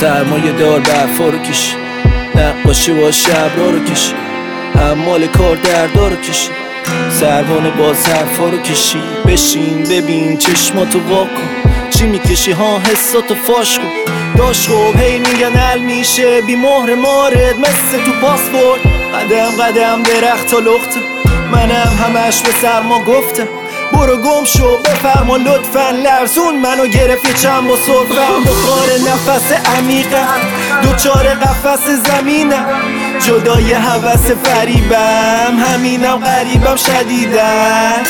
سرمایه دار برفا رو کشی نقاشی با شب رو کشی حمال کار دردا رو کشی سروان با حرفا رو کشی. بشین ببین چشماتو واکن چی می‌کشی؟ ها حساتو فاش کن. داش خوب هی میگن ال میشه. بی مهر مارد مثل تو پاسپورت. قدم قدم درخت و لخته. منم همش به سرما گفتم برو گم شو بفرما لطفا. لرزون منو گرفت چند با صرفم بخار نفس عمیقم دوچار قفس زمینم. جدای حوس فریبم همینم غریبم شدیدن.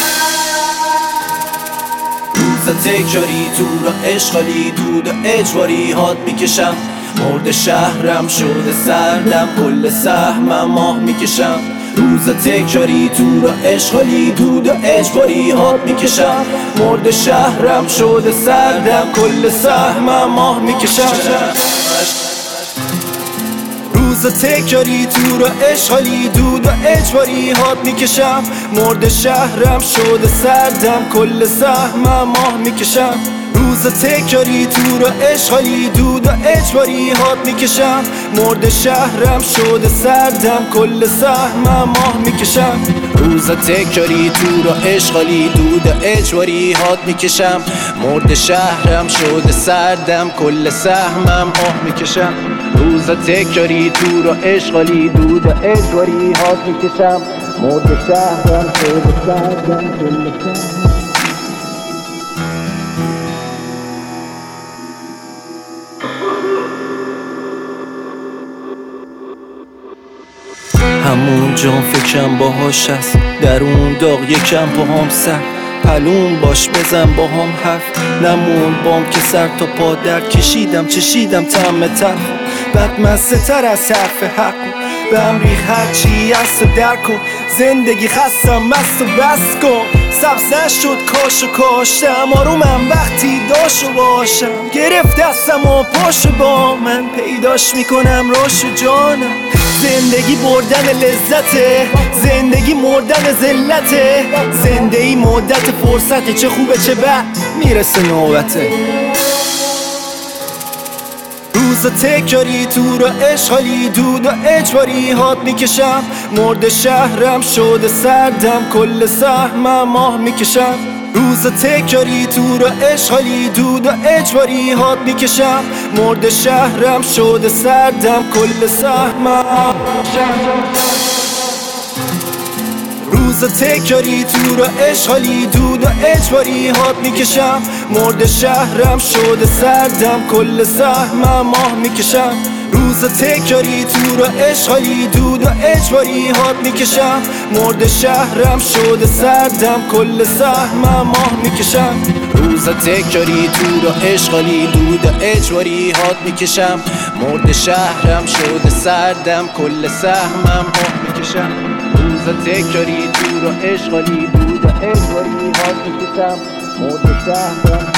روز تکراری تو را اشغالی دود و اجباری هات می‌کشم. مرد شهرم شده سردم کل سهمم ماه می‌کشم. روز تکراری تو را اشغالی دود و اجباری هات می‌کشم. مرد شهرم شده سردم کل سهمم ماه می‌کشم. روز تکراری تو را اشغالی دود و اجباری هات می‌کشم. مرد شهرم شده سردم کل سهمم ماه می‌کشم. روز تکراری تو را اشغالی دود و اجباری هات می‌کشم. مرد شهرم شده سردم کل سهمم ماه می‌کشم. روز تکراری تو را اشغالی دود و اجباری هات می‌کشم. مرد شهرم شده سردم کل سهمم ماه می‌کشم. روز تکراری تو را اشغالی دود و هات می‌کشم. مرد شهرم شده سردم کل همون جان فکرم باهاش هست. در اون داغ یکم با هم سر پلون باش بزن با هم حرف. نمون بام که سر تا پا در کشیدم چشیدم تم تر بعد مسته تر از حرف حق به ریخ هرچی از و در کن زندگی خستم مست و بس کن. سبز نشد کاش و کاشتم. آرومم وقتی داشو باشم. گرفت دستم و پاشو با من. پیداش می‌کنم راش و جانم. زندگی بردن لذته. زندگی مردن زلته زندگی مدت فرصته. چه خوبه چه بد. می‌رسه نوبته. روز تکراری تو را اشغالی دود و اجباری هات می‌کشم. مرد شهرم شده سردم کل سهمم ماه می‌کشم. روز تکراری تو را اشغالی دود و اجباری هات می‌کشم. مرد شهرم شده سردم کل سهمم روز تکراری تو را اشغالی دود و اجباری هات می‌کشم. مرد شهرم شده سردم کل سهمم ماه می‌کشم. روز تکراری تو را اشغالی دود و اجباری هات می‌کشم. مرد شهرم شده سردم کل سهمم ماه می‌کشم. روز تکراری تو را اشغالی دود و اجباری هات می‌کشم. مرد شهرم شده سردم کل سهمم ماه می‌کشم. روز تکراری تو را اشغالی دود و اجباری هات می‌کشم مرد شهرم